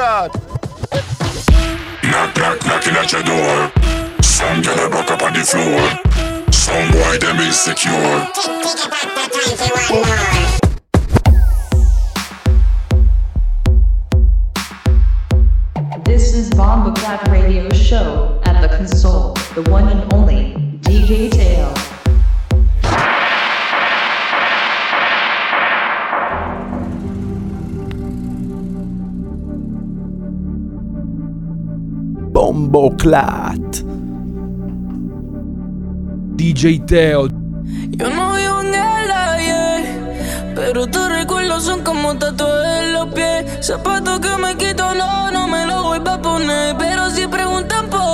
God. Knock, knock, knocking at your door. Some up on the floor. Some boy them insecure. This is Bomba Clap Radio Show at the console, the one and only DJ Tail. Mambo DJ Teo. Yo no vivo en el ayer, pero tus recuerdos son como tatuajes en los pies. Zapatos que me quito, no, no me los voy a poner. Pero si preguntan por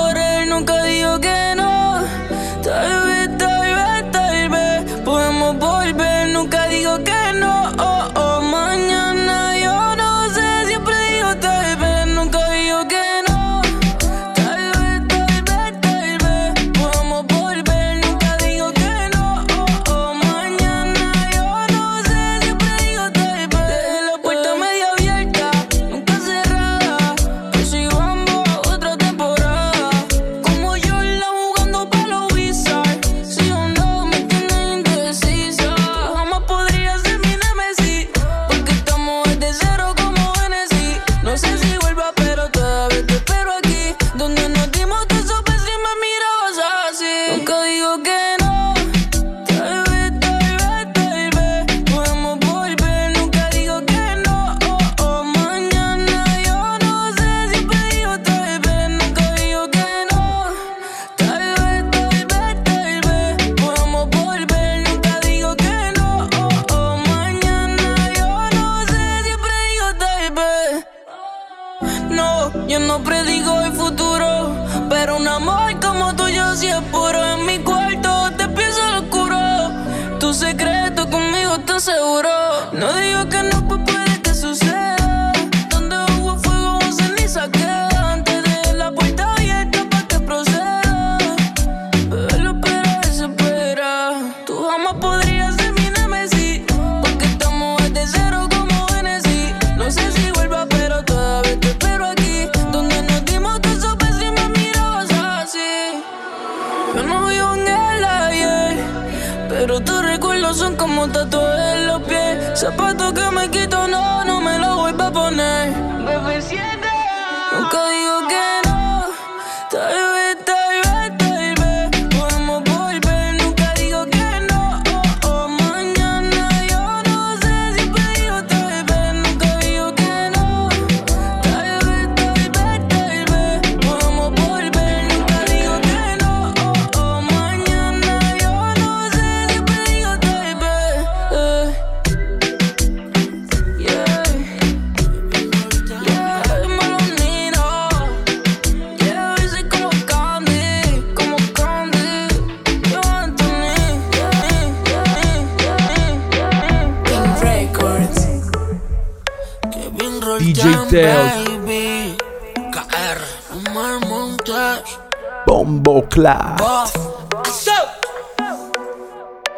Bombo Class.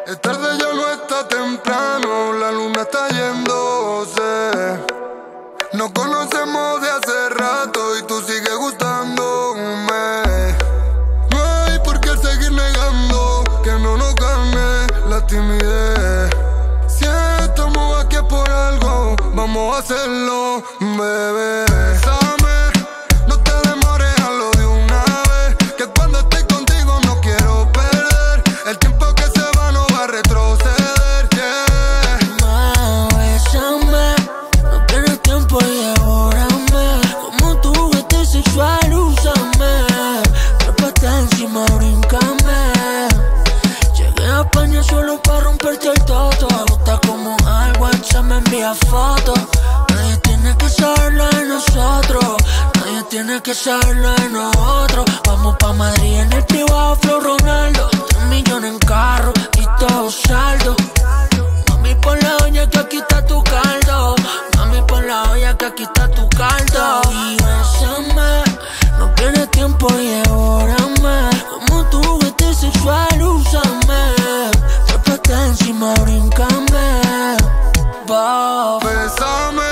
Es tarde ya no está temprano, la luna está yéndose. Nos conocemos de hace rato y tú sigues gustándome. No hay por qué seguir negando que no nos gane la timidez. Si estamos aquí por algo, vamos a hacerlo, bebé. que saberlo de nosotros. Vamos pa' Madrid en el privado, Flow Ronaldo. Tres millones en carro y todo saldo. Mami, por la olla que aquí está tu caldo. Mami, por la olla que aquí está tu caldo. Y bésame, no tienes tiempo y devórame. Como tu juguete sexual, úsame. Te encima, brincame. Bésame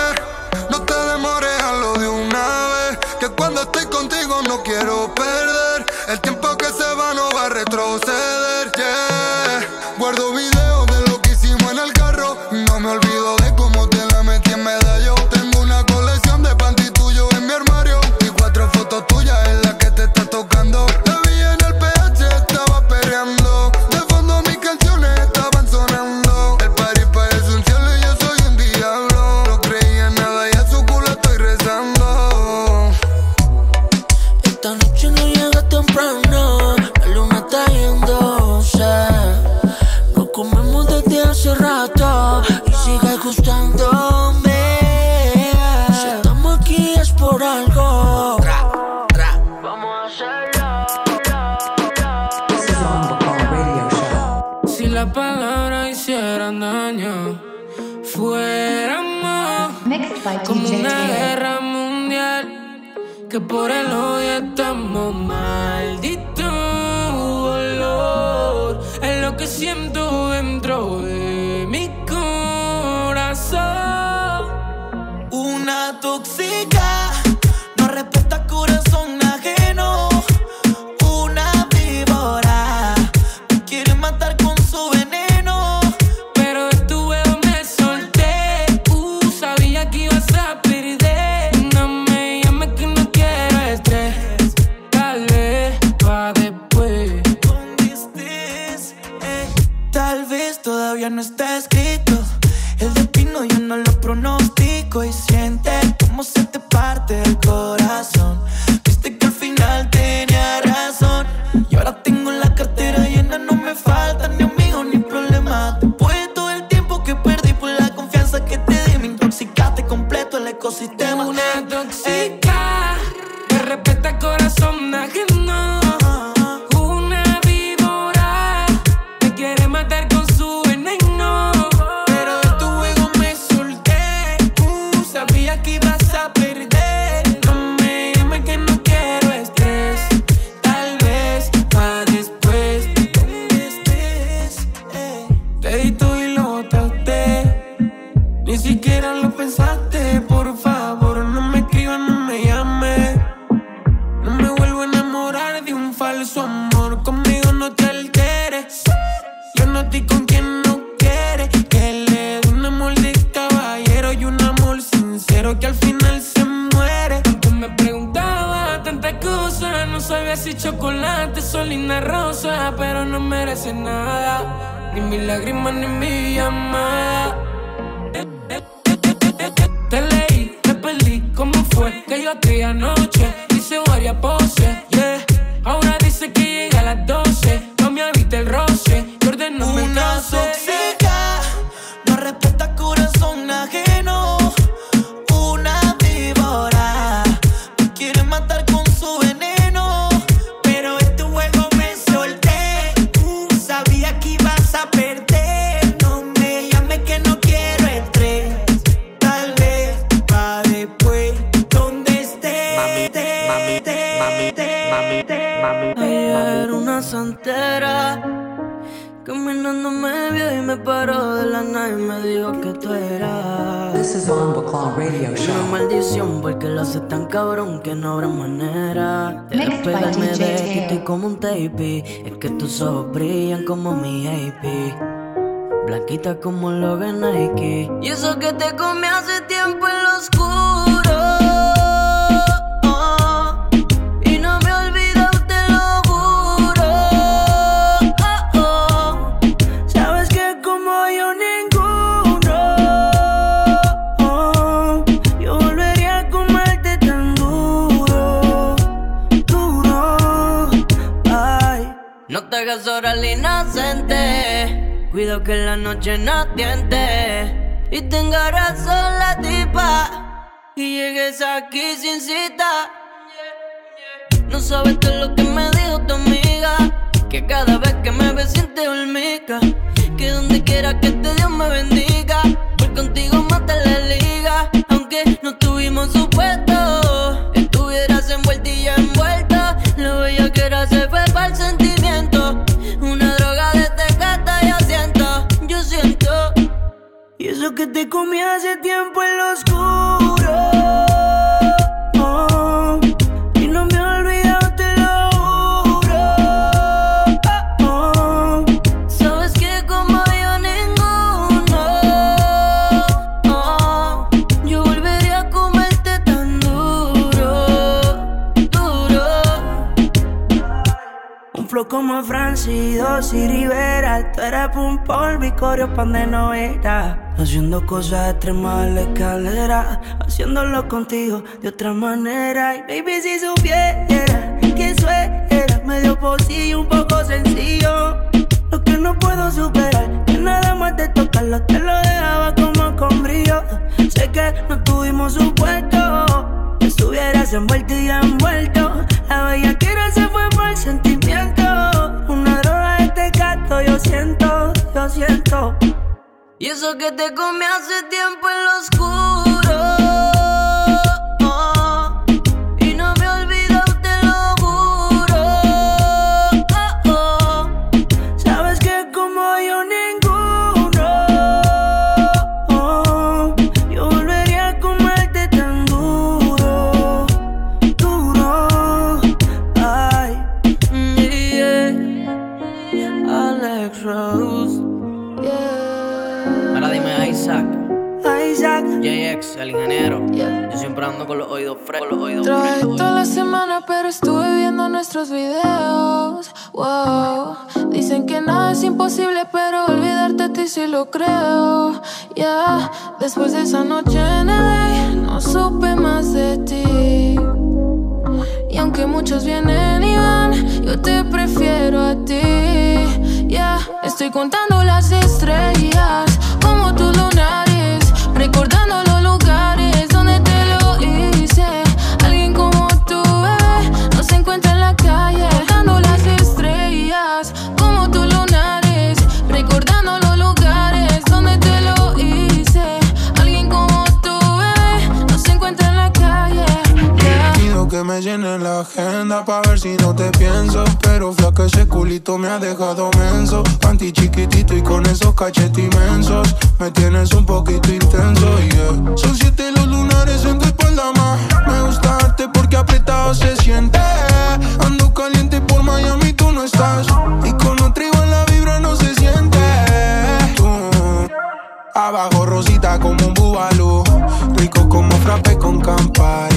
quiero perder. El tiempo que se va no va a retroceder. Tus brillan como mi AP. Blanquita como Logan Nike. Y eso que te comí hace tiempo Cuido que la noche no tiente y tenga razón la tipa. Y llegues aquí sin cita. No sabes todo lo que me dijo tu amiga. Que cada vez que me ves siente olmica. Que donde quiera que te Dios me bendiga. Voy contigo mata la liga. Aunque no tuvimos supuesto. que te comí hace tiempo en lo oscuro. Como Francis y Rivera. Tú eres un polvo y coreo pan de novela. Haciendo cosas extremas la escalera. Haciéndolo contigo de otra manera. Y baby, si supiera que eso era medio posible un poco sencillo. Lo que no puedo superar, que nada más de tocarlo te lo dejaba como con brillo. Sé que no tuvimos un puesto, que estuvieras envuelto y envuelto. La bella quiere se fue por el sentimiento. Una droga de este gato, yo siento, yo siento. Y eso que te comí hace tiempo en lo oscuro. Yo siempre ando con los oídos frescos, Trabajé toda la semana, pero estuve viendo nuestros videos. Wow. Dicen que nada es imposible, pero olvidarte a ti sí lo creo. Ya, después de esa noche en LA, no supe más de ti. Y aunque muchos vienen y van, yo te prefiero a ti. Ya, estoy contando las estrellas como tus lunares, llenen la agenda pa' ver si no te pienso. Pero flaca ese culito me ha dejado menso. Panty chiquitito y con esos cachetes inmensos. Me tienes un poquito intenso, yeah. Son siete los lunares en tu espalda más Me gusta darte porque apretado se siente. Ando caliente por Miami, tú no estás. Y con otra igual la vibra no se siente. Tú Abajo rosita como un bubalú Rico como frappe con Campari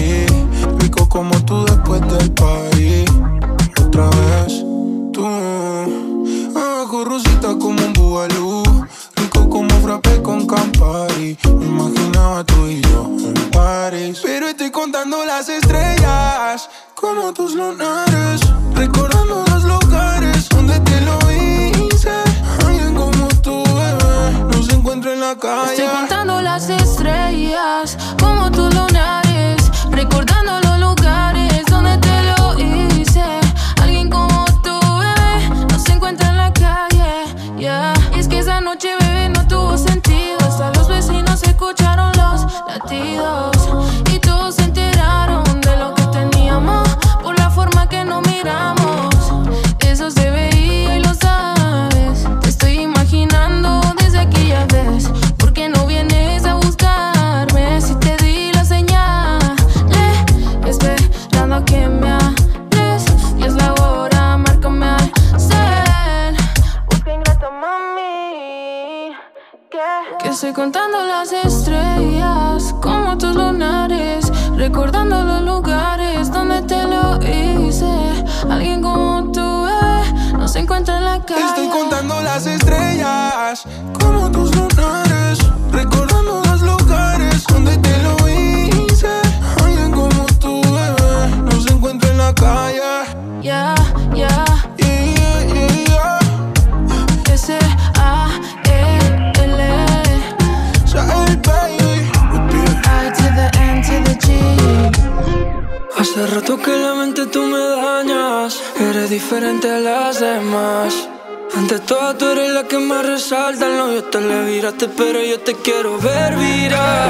Ante todo, tú eres la que más resalta. El novio te le viraste, pero yo te quiero ver virar.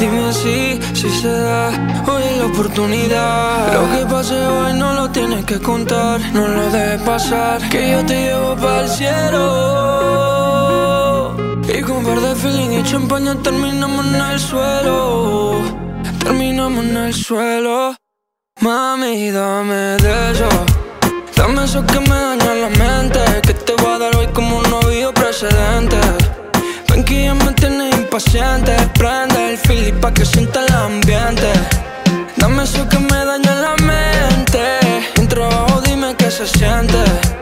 Dime si, si se da hoy es la oportunidad. Lo que pase hoy no lo tienes que contar. No lo dejes pasar, que yo te llevo para el cielo. Y con par de feeling y champaña terminamos en el suelo. Terminamos en el suelo. Mami, dame de eso. Dame eso que me daña la mente. Que a dar hoy como un novio precedente. Ven que ya me tienes impaciente. Prende el feeling pa' que sienta el ambiente. Dame eso que me daña la mente. En trabajo dime qué se siente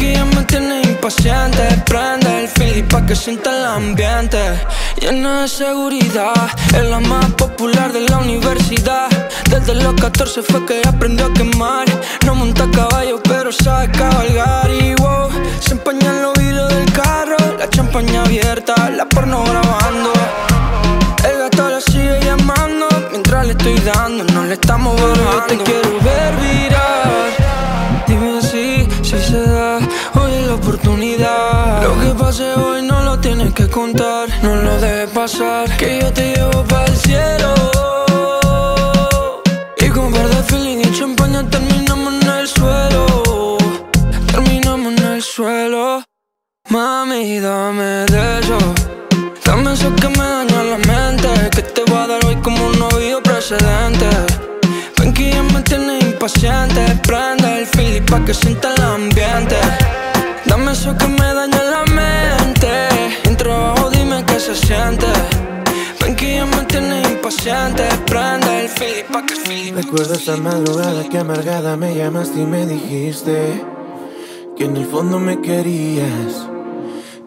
que ya me tienes impaciente. Prende el Philly pa' que sienta el ambiente. Llena de seguridad Es la más popular de la universidad. Desde los 14 fue que aprendió a quemar. No monta caballo pero sabe cabalgar. Y wow, se empañan los vidrios del carro. La champaña abierta, la porno grabando. El gato la sigue llamando Mientras le estoy dando, no le estamos borrando Te quiero ver virar. Dime si, si se da oportunidad. Lo que pase hoy no lo tienes que contar, no lo dejes pasar. Que yo te llevo para el cielo. Y con par de feeling y champaña terminamos en el suelo. Terminamos en el suelo. Mami, dame de eso. Dame eso que me daña la mente. Que te voy a dar hoy como un novio precedente. Ven que ya me tienes impaciente. Prende el feeling pa' que sienta el ambiente. Dame eso que me daña la mente. En trabajo dime qué se siente. Ven que ya me tienes impaciente. Prende el feeling pa' que feeling. Recuerdo esa madrugada que amargada me llamaste y me dijiste que en el fondo me querías,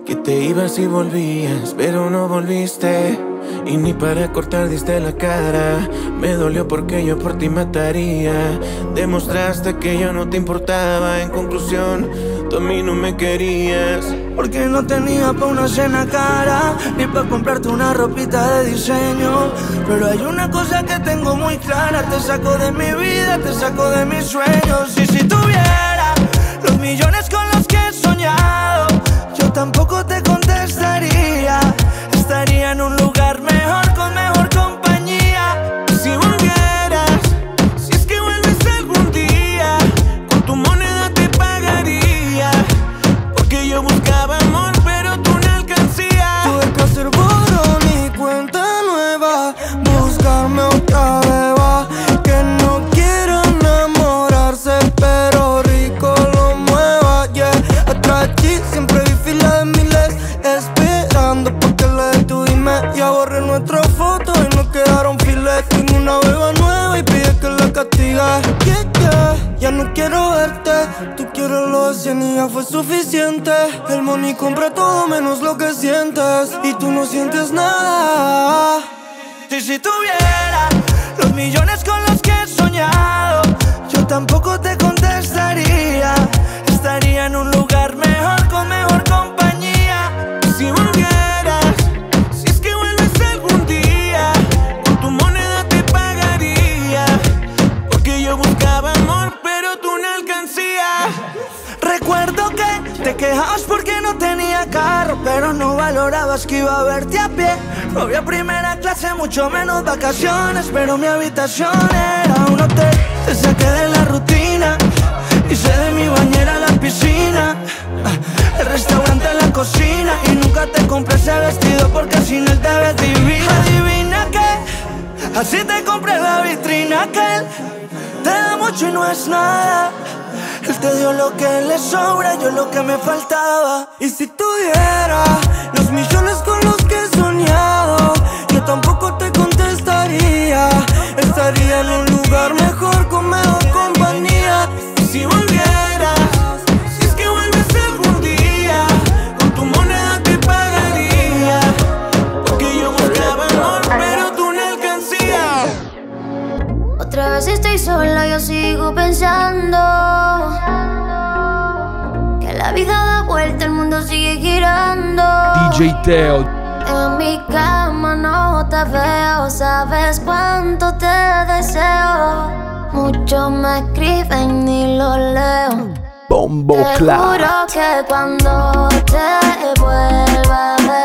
que te ibas y volvías, pero no volviste. Y ni para cortar diste la cara, me dolió porque yo por ti mataría. Demostraste que yo no te importaba, en conclusión, a mí no me querías. Porque no tenía pa' una cena cara, ni pa' comprarte una ropita de diseño. Pero hay una cosa que tengo muy clara, te saco de mi vida, te saco de mis sueños. Y si tuviera los millones con los que he soñado, yo tampoco te contestaría. Estaría en un lugar mejor, castigue Yeah, yeah. Ya no quiero verte. Tú quieres lo de cien y ya fue suficiente. El money compra todo menos lo que sientes. Y tú no sientes nada. Y si tuviera los millones con los que he soñado Yo tampoco te contestaría. Estaría en un te quejabas porque no tenía carro, pero no valorabas que iba a verte a pie. No había primera clase, mucho menos vacaciones, pero mi habitación era un hotel. Te saqué de la rutina, hice de mi bañera la piscina, el restaurante la cocina y nunca te compré ese vestido porque sin él te ves divina. Adivina que así te compré la vitrina que te da mucho y no es nada. Él te dio lo que le sobra, yo lo que me faltaba. Y si tuviera los millones con los que he soñado, yo tampoco te contestaría. Estaría en un lugar mejor sola, yo sigo pensando que la vida da vuelta, el mundo sigue girando. DJ Teo. En mi cama no te veo, sabes cuánto te deseo. Muchos me escriben y lo leo. Bombo Te juro que cuando te vuelva a ver,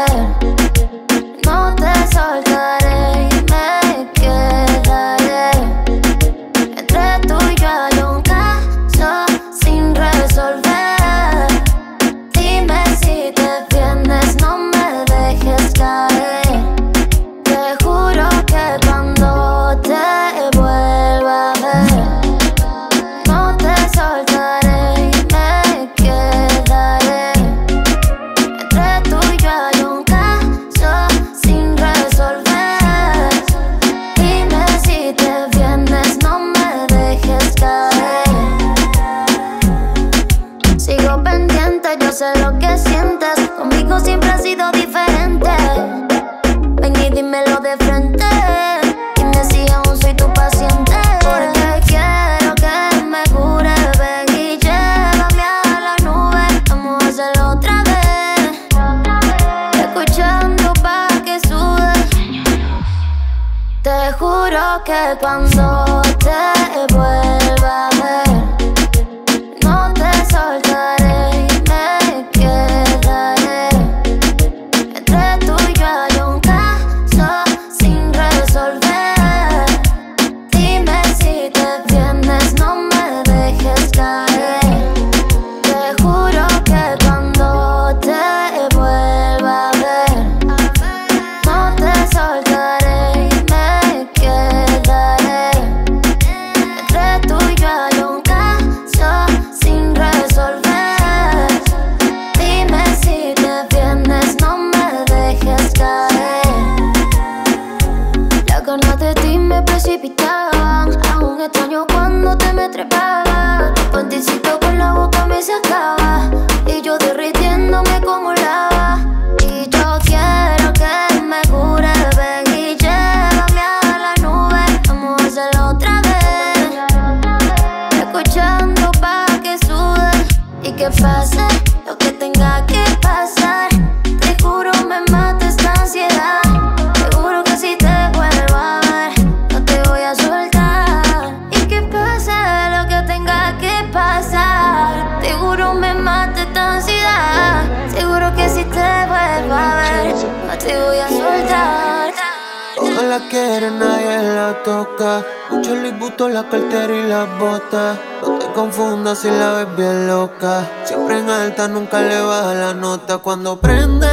quiere, nadie la toca. Mucho libuto, la cartera y las botas. No te confundas si la ves bien loca. Siempre en alta, nunca le baja la nota. Cuando prende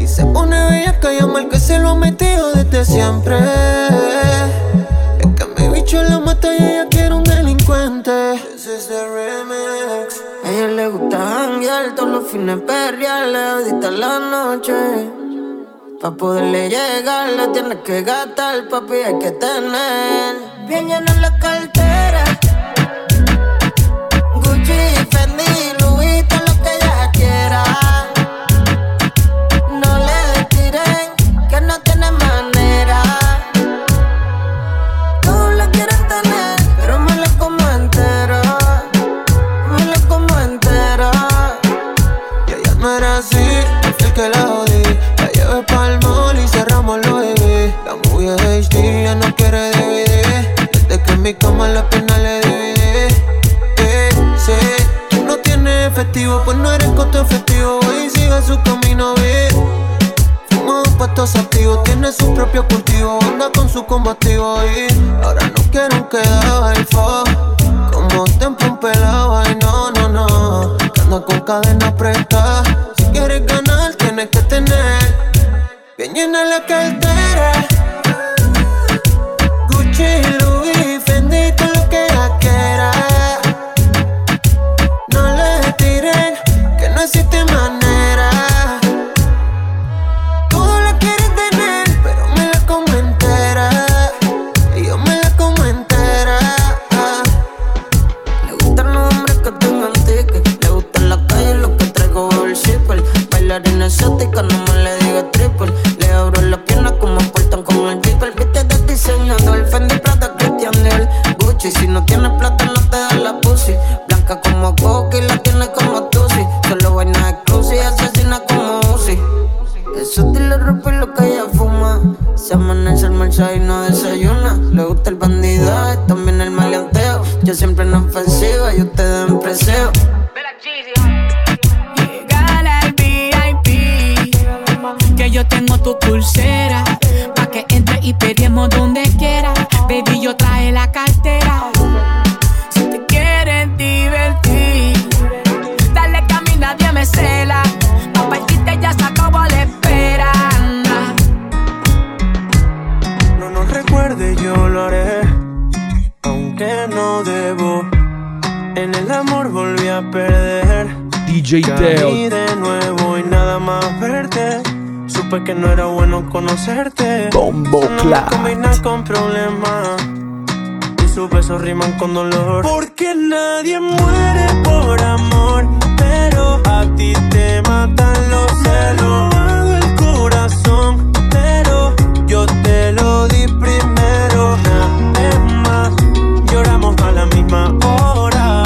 y se pone bella, que llama el que se lo ha metido desde siempre. Es que mi bicho la mata y ella quiere un delincuente. This is the remix. A ella le gusta janguear, todos los fines perrear, le la noche. Pa' poderle llegar, la tienes que gastar, papi, hay que tener. Bien llena la cartera. pues no eres costo efectivo. Hoy sigue su camino, ve. Fumo dos pastos activos, tiene su propio cultivo, anda con su combativo. Y ahora no quieren quedar fo como tempo un pelado. Ay, no, no, no, anda con cadena preta. Si quieres ganar, tienes que tener bien llena la cartera. Gucci, Louis, Fendi, Porque nadie muere por amor, pero a ti te matan los celos. Me el corazón, pero yo te lo di primero. Nada más, lloramos a la misma hora.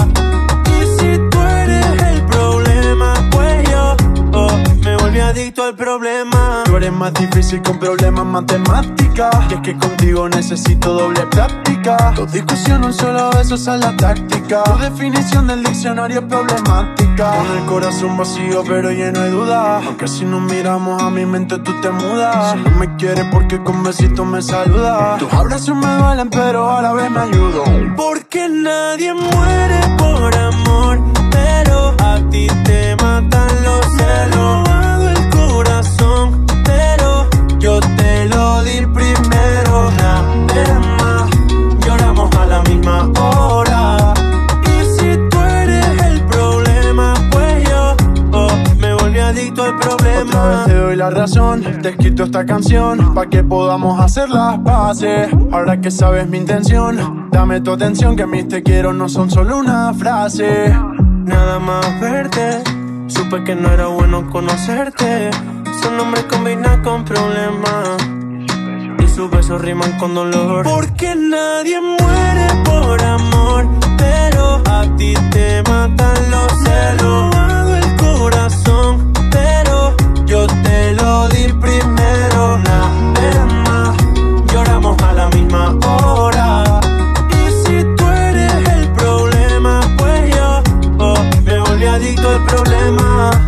Y si tú eres el problema, pues yo oh, me volví adicto al problema. Tú eres más difícil con problemas matemáticas. Y es que contigo necesito doble práctica. Tu discusión, un solo beso, esa es la táctica. Tu definición del diccionario es problemática. Con el corazón vacío, pero lleno de dudas. Aunque si nos miramos a mi mente, tú te mudas. Si no me quieres, porque con besitos me saludas. Tus abrazos me duelen, pero a la vez me ayudan. Porque nadie muere por amor, pero a ti te matan los celos la razón, te escrito esta canción para que podamos hacer las paces. Ahora que sabes mi intención, dame tu atención que mis te quiero no son solo una frase. Nada más verte, supe que no era bueno conocerte su nombre combina con problemas. Y sus besos riman con dolor. Porque nadie muere por amor. Pero a ti te matan los celos. el corazón. Yo te lo di primero. Nada más. Lloramos a la misma hora. Y si tú eres el problema, pues yo oh, me volví adicto al problema.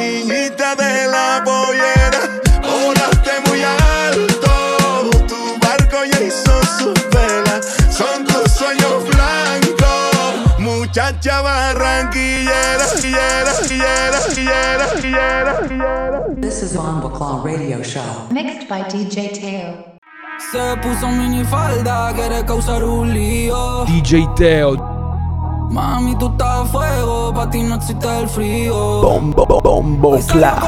puso minifalda, quiere causar un lío. DJ Teo. Mami, tú estás a fuego, pa' ti no existe el frío. Bombo, bombo, clap.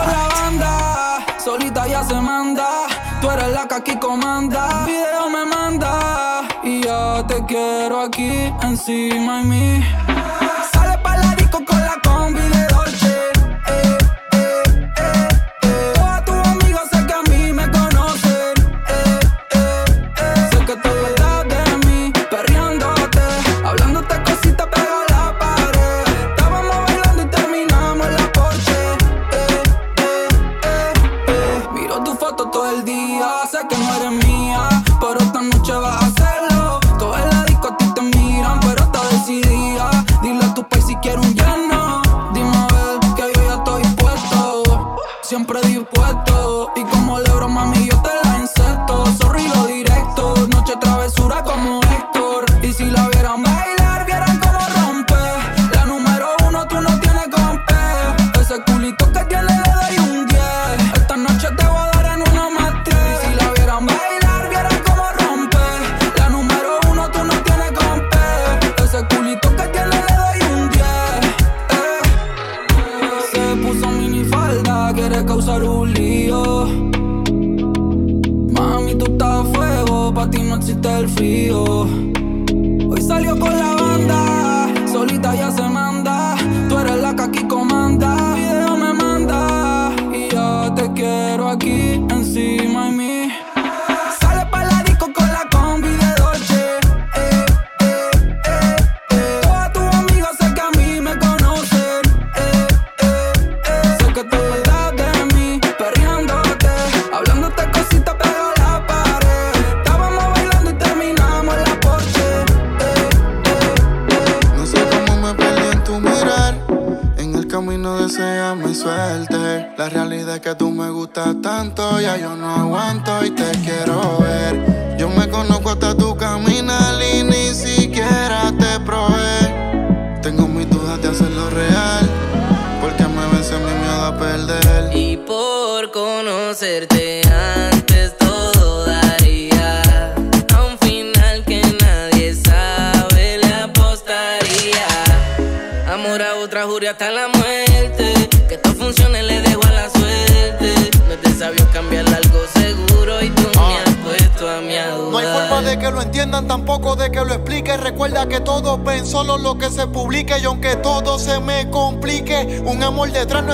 Solita ya se manda, tú eres la que aquí comanda. Video me manda, y ya te quiero aquí encima de mí. Pa' la con la combi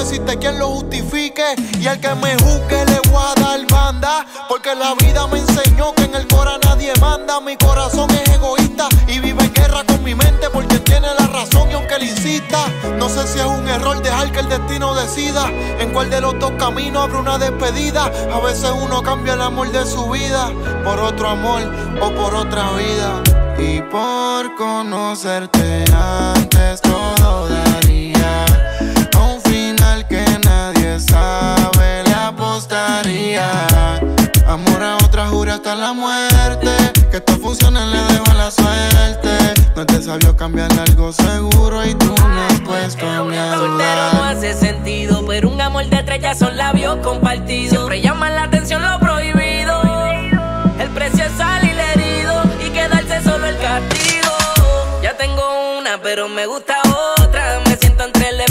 existe quien lo justifique. Y al que me juzgue le voy a dar banda. Porque la vida me enseñó que en el cora nadie manda. Mi corazón es egoísta y vive en guerra con mi mente. Porque tiene la razón y aunque le insista, no sé si es un error dejar que el destino decida. En cuál de los dos caminos abre una despedida. A veces uno cambia el amor de su vida por otro amor o por otra vida. Y por conocerte antes todo daría sabe le apostaría. Amor a otra jura hasta la muerte. Que esto funcione le dejo a la suerte. No te sabio cambiar algo seguro y tú me has puesto a mi a Soltero no hace sentido, pero un amor de ya son labios compartidos. Siempre llaman la atención lo prohibido. El precio es salir herido y quedarse solo el castigo. Ya tengo una, pero me gusta otra. Me siento entre la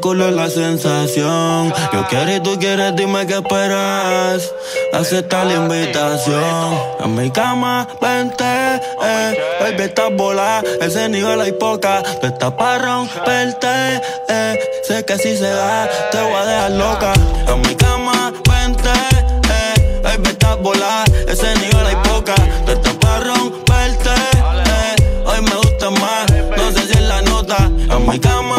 culo es la sensación. Yo quiero y tú quieres, dime qué esperas. Acepta la invitación. En mi cama, vente, eh. Baby, estás bola. Ese nivel hay poca. Tú estás para romperte, eh. Sé que si se da, te voy a dejar loca. En mi cama, vente, eh. Baby, estás bola. Ese nivel hay poca. Tú estás para romperte, eh. Hoy me gusta más. No sé si es la nota. En mi cama,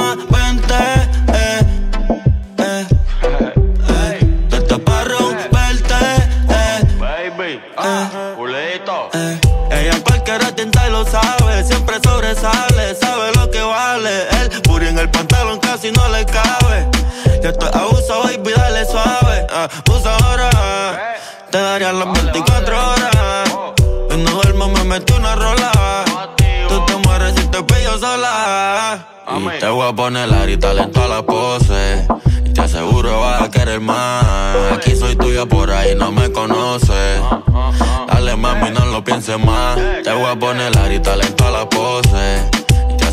Yo estoy abuso, baby, dale suave. Ah, abusadora, te daría las 24 horas. Y no duermo, me metí una rola. Tú te mueres si te pillo sola. Y te voy a poner aire y talento a la pose. Y te aseguro vas a querer más. Aquí soy tuya, por ahí no me conoces. Dale mami, no lo pienses más. Te voy a poner aire y talento a la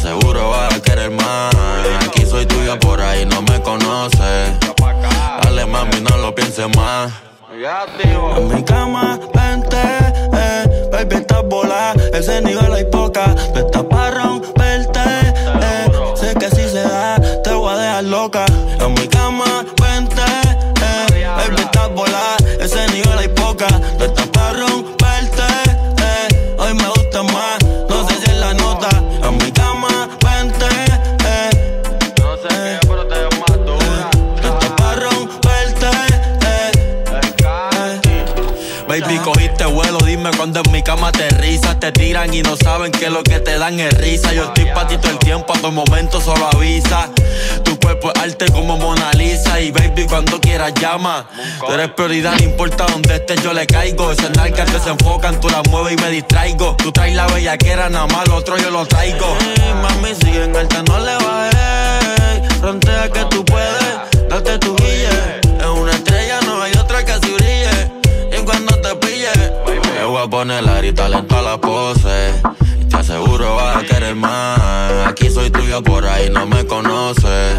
aseguro vas a querer más. Aquí soy tuya, por ahí no me conoces. Dale mami, no lo pienses más. En mi cama, vente, eh, baby, estás bola. Ese nivel hay poca. Tú estás para romperte, eh. Sé que si se da, te voy a dejar loca. Cuando en mi cama te risas. Te tiran y no saben que lo que te dan es risa. Yo estoy pa' ti todo el tiempo, a tu momento solo avisa. Tu cuerpo es arte como Mona Lisa. Y baby, cuando quieras llama. Tú eres prioridad, no importa dónde estés, yo le caigo. Esas nalgas desenfocan, tú las mueves y me distraigo. Tú traes la bellaquera, nada más, lo otro yo lo traigo. Ey, mami, sigue en alta, no le bajes. Frontea que tú puedes, voy a poner la y talento a la pose. Y te aseguro vas a querer más. Aquí soy tuyo, por ahí no me conoces.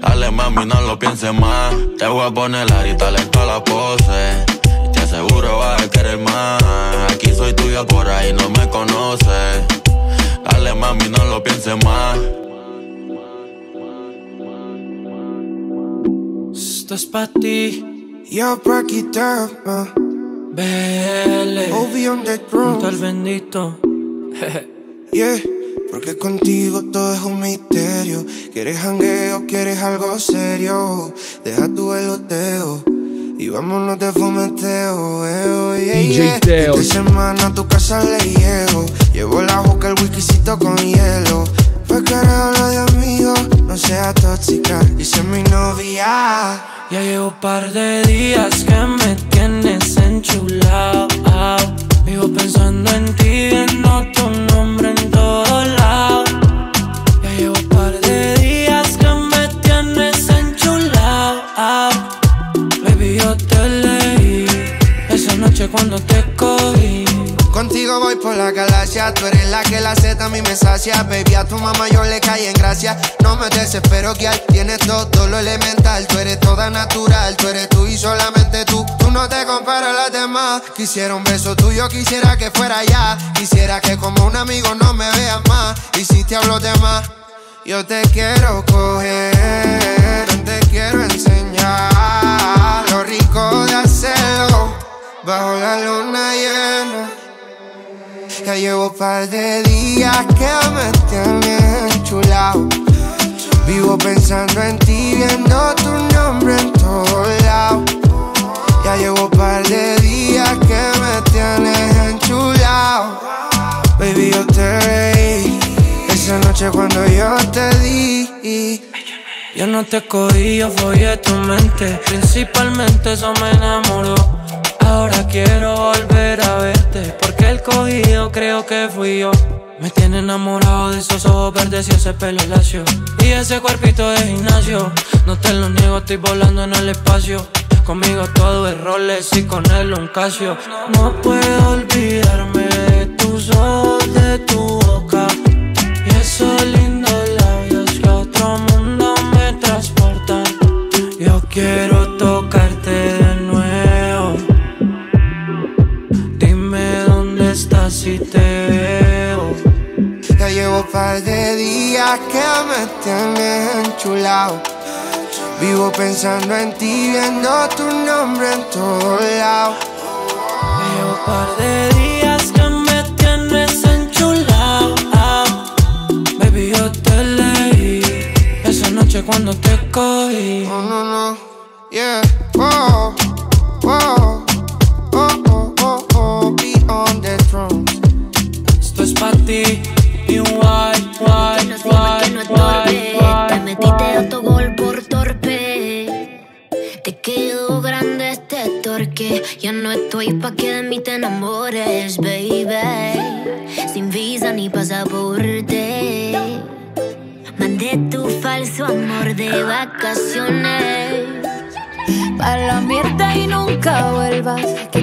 Dale mami, no lo pienses más. Te voy a poner la y talento a la pose. Y te aseguro vas a querer más. Aquí soy tuyo, por ahí no me conoces. Dale mami, no lo pienses más. Esto es pa' ti. Yo, break it Bele. Obi on the drums. Junto al bendito. Yeah, porque contigo todo es un misterio. ¿Quieres jangueo? ¿Quieres algo serio? Deja tu veloteo y vámonos de fumeteo. Eh, yeah, DJ yeah. Teo. Esta semana a tu casa le llego. Llevo la boca, el whiskycito con hielo. Pues carajo de amigos, no sea tóxica. Dice mi novia. Ya llevo par de días que me tienes enchulado. Vivo pensando en ti, viendo tu nombre en todos lados. Ya llevo par de días que me tienes enchulado. Baby, yo te leí esa noche cuando te cogí. Contigo voy por la galaxia, tú eres la que la Z a mí me sacia. Baby, a tu mamá yo le caí en gracia. No me desespero que tienes todo lo elemental. Tú eres toda natural, tú eres tú y solamente tú. Tú no te comparas a las demás. Quisiera un beso tuyo, quisiera que fuera ya. Quisiera que como un amigo no me veas más. Y si te hablo de más Yo te quiero coger, te quiero enseñar Lo rico de hacerlo. Bajo la luna llena ya llevo par de días que me tienes enchulado. Vivo pensando en ti, viendo tu nombre en todos lados. Ya llevo par de días que me tienes enchulado. Baby, yo te reí esa noche cuando yo te di. Yo no te cogí, yo follé tu mente. Principalmente eso me enamoró. Ahora quiero volver a verte. Porque el cogido creo que fui yo. Me tiene enamorado de esos ojos verdes y ese pelo lacio. Y ese cuerpito de gimnasio. No te lo niego, estoy volando en el espacio. Conmigo todo es Rolex y con él un Casio. No puedo olvidarme de tus ojos, de tu boca. Y esos lindos labios que a otro mundo me transportan. Yo quiero tocarte par de días que me tienes enchulado. Vivo pensando en ti, viendo tu nombre en todos lados. Ya llevo par de días que me tienes enchulado. Baby, yo te leí esa noche cuando te cogí. No, no, no, yeah, oh, oh, oh, oh, oh, oh, be on the drums. Esto es pa' ti. Y guay, guay, guay, guay, Te metiste autogol por torpe. Te quedó grande este torque. Ya no estoy pa' que de mí te enamores, baby. Sin visa ni pasaporte. Mandé tu falso amor de vacaciones. Pa' la mierda y nunca vuelvas. Que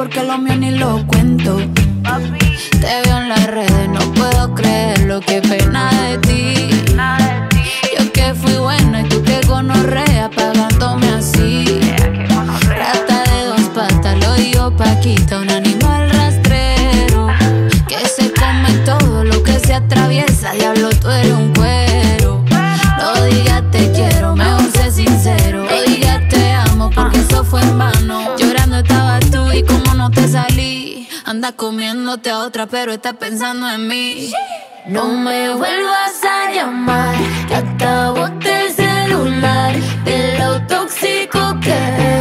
porque lo mío ni lo cuento. comiéndote a otra, pero estás pensando en mí. No me vuelvas a llamar, que acabo el celular de lo tóxico que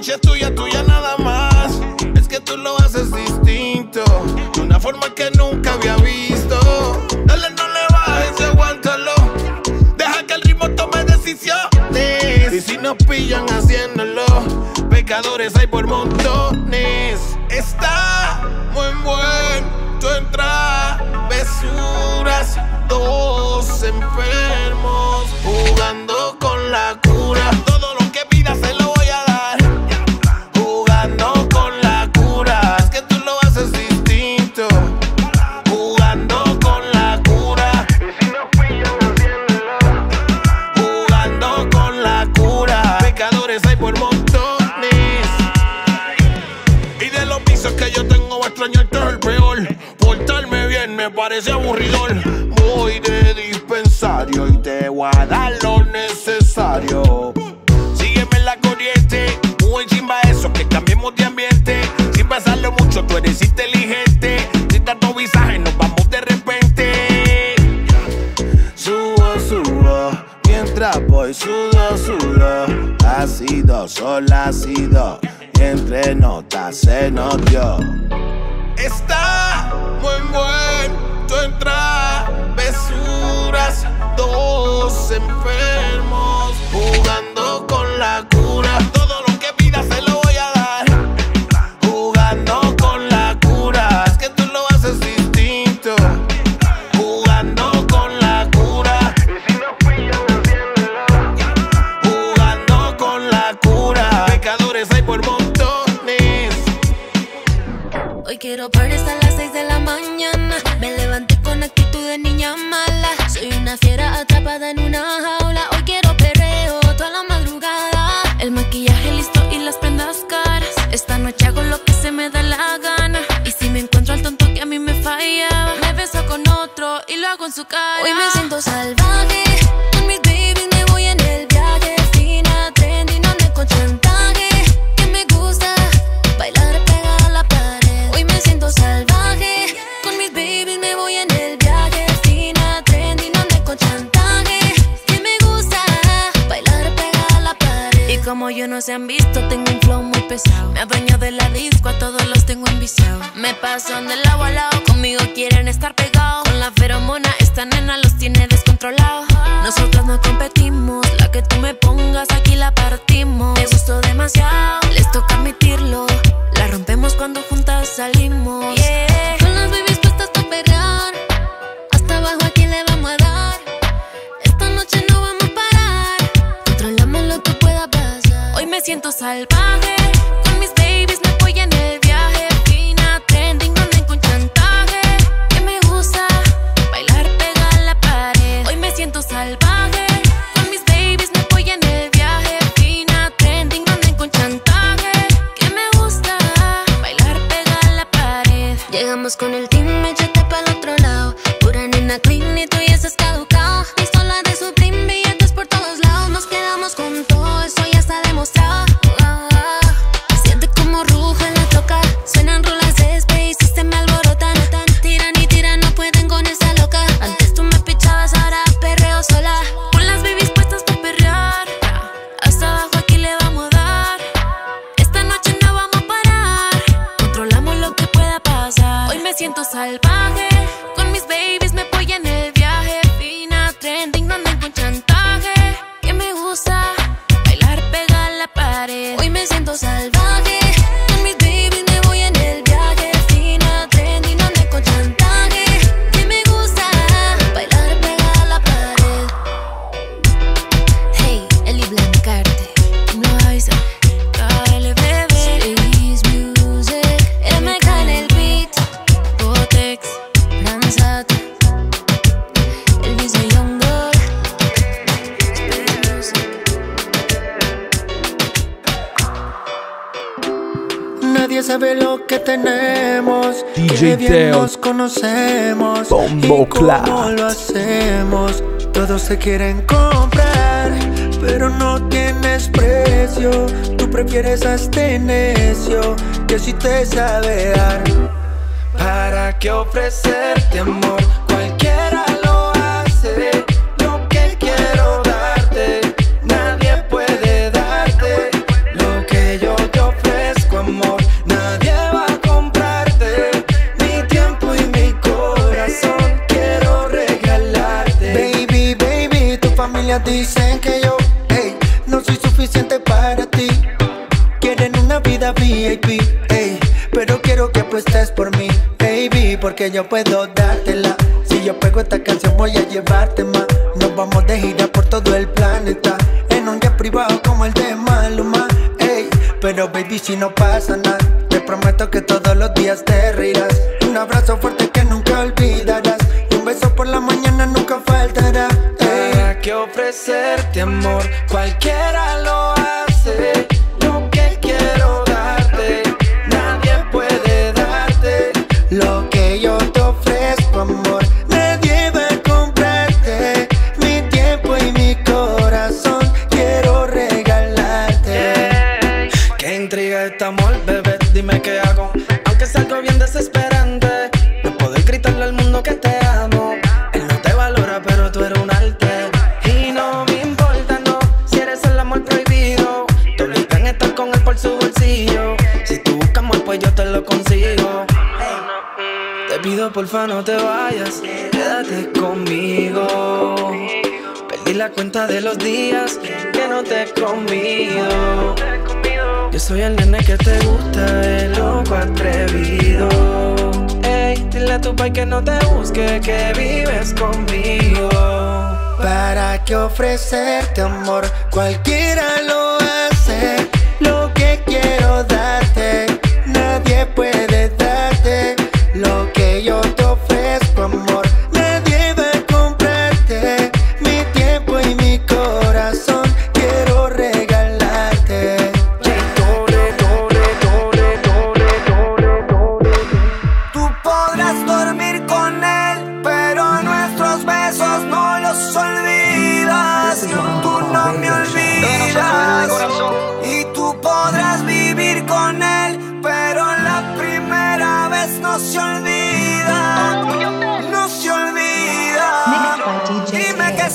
noche es tuya, tuya nada más. Es que tú lo haces distinto, de una forma que nunca había visto. Dale, no le bajes, aguántalo. Deja que el ritmo tome decisiones. Y si nos pillan haciéndolo, pecadores hay por montones. Está muy buen tu entrada, besuras, dos enfermos parece aburridón. Voy de dispensario y te voy a dar lo necesario. Sígueme en la corriente, muy chimba eso, que cambiemos de ambiente. Sin pasarlo mucho, tú eres inteligente. Sin tanto visaje, nos vamos de repente. Subo, subo, mientras voy, sudo, sudo. ha sido, sol ha sido entre notas se nos dio. Está muy bueno. al conocemos Bombo y cómo lo hacemos. Todos se quieren comprar, pero no tienes precio. Tú prefieres a este necio que si te sabe dar. ¿Para qué ofrecerte amor? dicen que yo, ey, no soy suficiente para ti. Quieren una vida VIP, ey, pero quiero que apuestes por mí, baby, porque yo puedo dártela. Si yo pego esta canción voy a llevarte más. Nos vamos de gira por todo el planeta, en un día privado como el de Maluma, ey, pero baby si no pasa nada, te prometo que todos los días te rirás. Un abrazo fuerte ofrecerte amor? De los días que no te he comido. Yo soy el nene que te gusta, el loco atrevido. Ey, dile a tu pai que no te busque, que vives conmigo. ¿Para qué ofrecerte amor? Cualquiera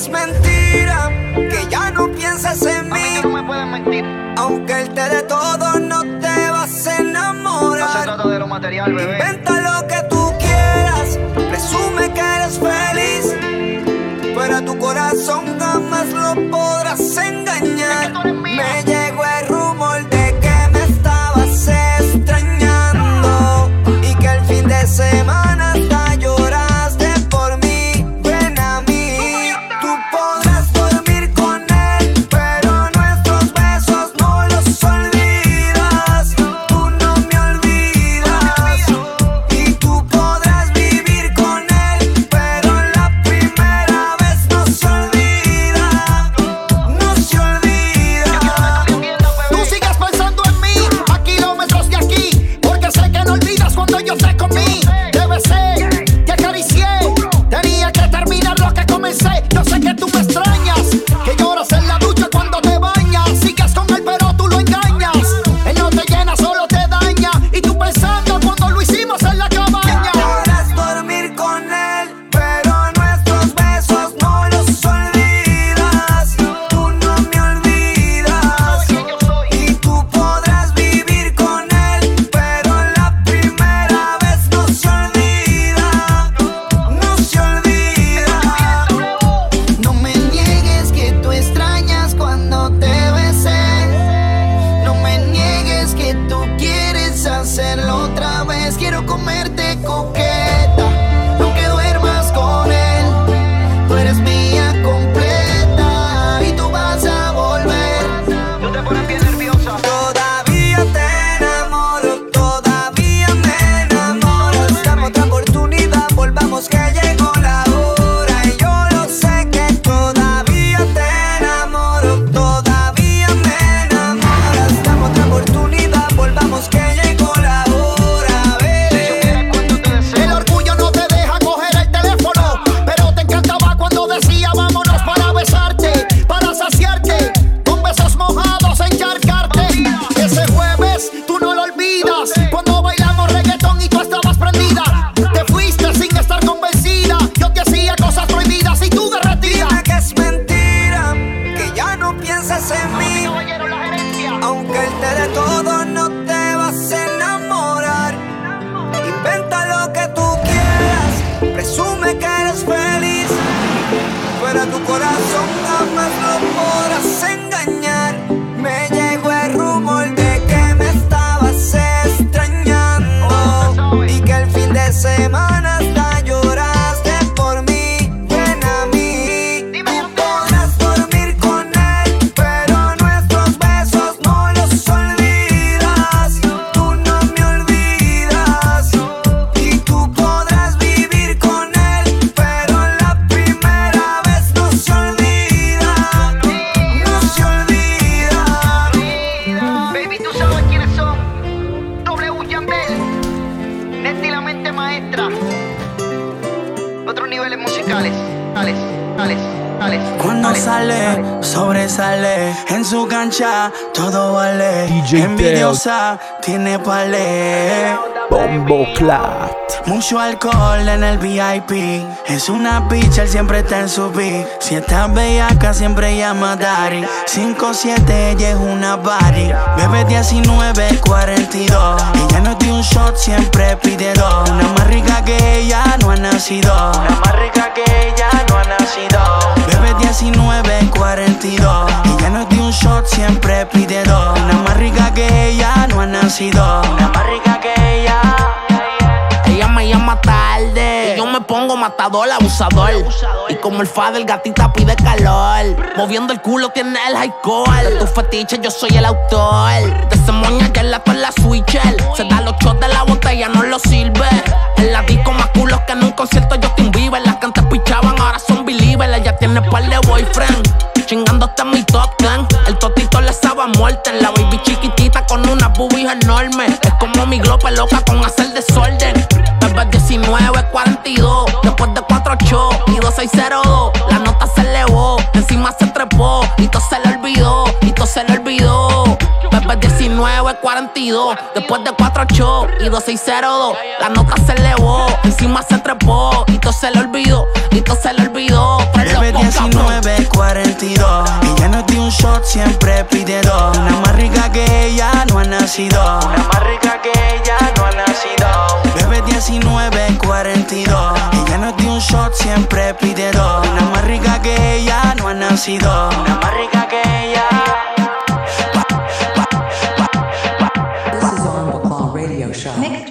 es mentira, que ya no piensas en mí. Aunque él te dé todo, no te vas a enamorar. No se trata de lo material, bebé. Inventa lo que tú quieras, presume que eres feliz. Pero a tu corazón jamás lo podrás engañar. El rumor Mucho alcohol en el VIP. Es una pitcher, siempre está en su beat. Si está bellaca, siempre llama Dari. 5-7, ella es una body. Bebe 19, 42. Ella no tiene un shot, siempre pide dos. Una más rica que ella no ha nacido. Una más rica que ella no ha nacido. Bebe 19, 42. Ella no tiene un shot, siempre pide dos. Una más rica que ella no ha nacido. Una más rica que ella. Ella me llama tarde. Y yo me pongo matador, abusador. Y como el fa del gatita pide calor. Moviendo el culo tiene el alcohol. De tu fetiche yo soy el autor. De ese moña que la con la switcher. Se da los shots de la botella, no lo sirve. En la disco más culos que en un concierto Justin Bieber. Las que antes pichaban ahora son believers. Ella tiene par de boyfriend. Chingando hasta mi top ten. El totito le sabe a muerte. La baby chiquitita con unas boobies enormes. Es como mi glope loca con hacer desorden. Bebé 19, 42. Después de 4 shows y 2602. La nota se elevó. Encima se trepó. Y todo se le olvidó. Y todo se le olvidó. Bebé 19, 42. Después de 4 shows y 2602. La nota se elevó. Encima se trepó. Y todo se le olvidó. Y todo se le olvidó. Pero Bebe 19, 42. Ella no tiene un shot, siempre pide dos. Una más rica que ella no ha nacido. Una más rica que ella no ha nacido. Bebe 19, 42. Ella no tiene un shot, siempre pide dos. Una más rica que ella no ha nacido. Una más rica que ella.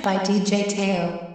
By DJ Teo.